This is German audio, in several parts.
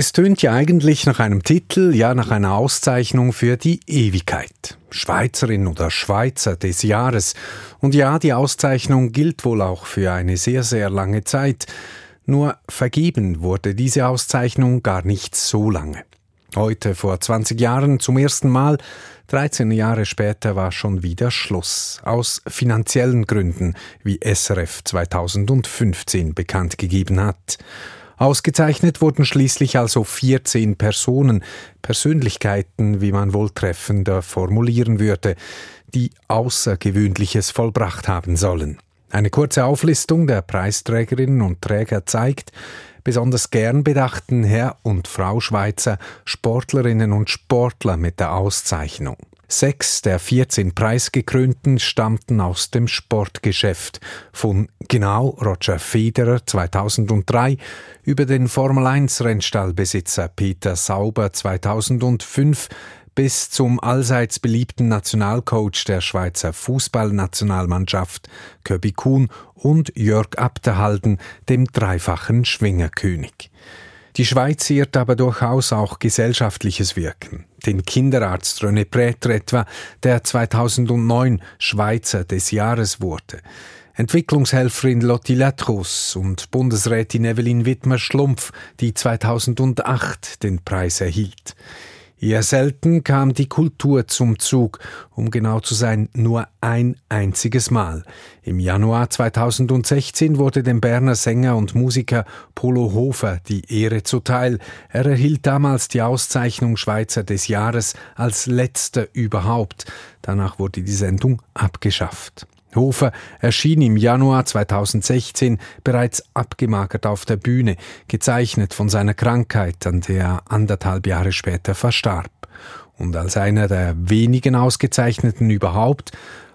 Es tönt ja eigentlich nach einem Titel, ja nach einer Auszeichnung für die Ewigkeit. Schweizerin oder Schweizer des Jahres. Und ja, die Auszeichnung gilt wohl auch für eine sehr, sehr lange Zeit. Nur vergeben wurde diese Auszeichnung gar nicht so lange. Heute, vor 20 Jahren, zum ersten Mal, 13 Jahre später war schon wieder Schluss. Aus finanziellen Gründen, wie SRF 2015 bekannt gegeben hat. Ausgezeichnet wurden schließlich also 14 Personen, Persönlichkeiten, wie man wohl treffender formulieren würde, die Außergewöhnliches vollbracht haben sollen. Eine kurze Auflistung der Preisträgerinnen und Träger zeigt, besonders gern bedachten Herr und Frau Schweizer Sportlerinnen und Sportler mit der Auszeichnung. Sechs der 14 Preisgekrönten stammten aus dem Sportgeschäft, von genau Roger Federer 2003 über den Formel-1-Rennstallbesitzer Peter Sauber 2005 bis zum allseits beliebten Nationalcoach der Schweizer Fußballnationalmannschaft Köbi Kuhn und Jörg Abderhalden, dem dreifachen Schwingerkönig. Die Schweiz ziert aber durchaus auch gesellschaftliches Wirken. Den Kinderarzt René Prätre etwa, der 2009 Schweizer des Jahres wurde. Entwicklungshelferin Lotti Latrus und Bundesrätin Evelyn Wittmer-Schlumpf, die 2008 den Preis erhielt. Eher selten kam die Kultur zum Zug, um genau zu sein, nur ein einziges Mal. Im Januar 2016 wurde dem Berner Sänger und Musiker Polo Hofer die Ehre zuteil. Er erhielt damals die Auszeichnung Schweizer des Jahres als letzter überhaupt. Danach wurde die Sendung abgeschafft. Hofer erschien im Januar 2016 bereits abgemagert auf der Bühne, gezeichnet von seiner Krankheit, an der er anderthalb Jahre später verstarb. Und als einer der wenigen Ausgezeichneten überhaupt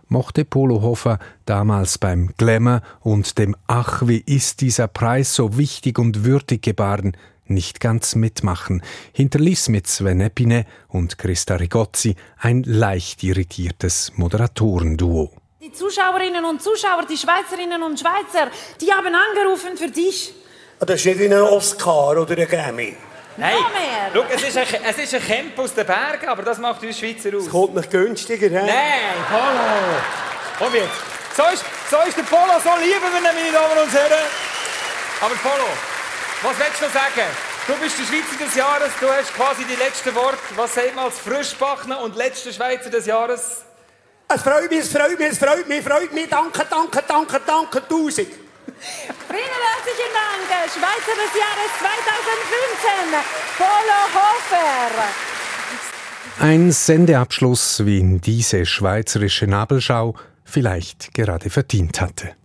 mochte Polo Hofer damals beim Glamour und dem Ach, wie ist dieser Preis so wichtig und würdig gebaren nicht ganz mitmachen, hinterließ mit Sven Epine und Christa Rigozzi ein leicht irritiertes Moderatorenduo. Die Zuschauerinnen und Zuschauer, die Schweizerinnen und Schweizer, die haben angerufen für dich. Ah, das ist nicht wie ein Oscar oder ein Grammy. Nein, schau, es ist, ein, es ist ein Camp aus den Bergen, aber das macht uns Schweizer aus. Es kommt nicht günstiger, he? Nein, Polo. Komm jetzt. So ist, so ist der Polo, so lieben wir ihn, meine Damen und Herren. Aber Polo, was willst du sagen? Du bist der Schweizer des Jahres, du hast quasi die letzten Worte. Was sagt man als Frischbachner und letzter Schweizer des Jahres? Es freut mich, es freut mich, es freut mich, freut mich. Danke, danke, danke, danke, tausend. Vielen herzlichen Dank, Schweizer des Jahres 2015, Polo Hofer. Ein Sendeabschluss, wie ihn diese schweizerische Nabelschau vielleicht gerade verdient hatte.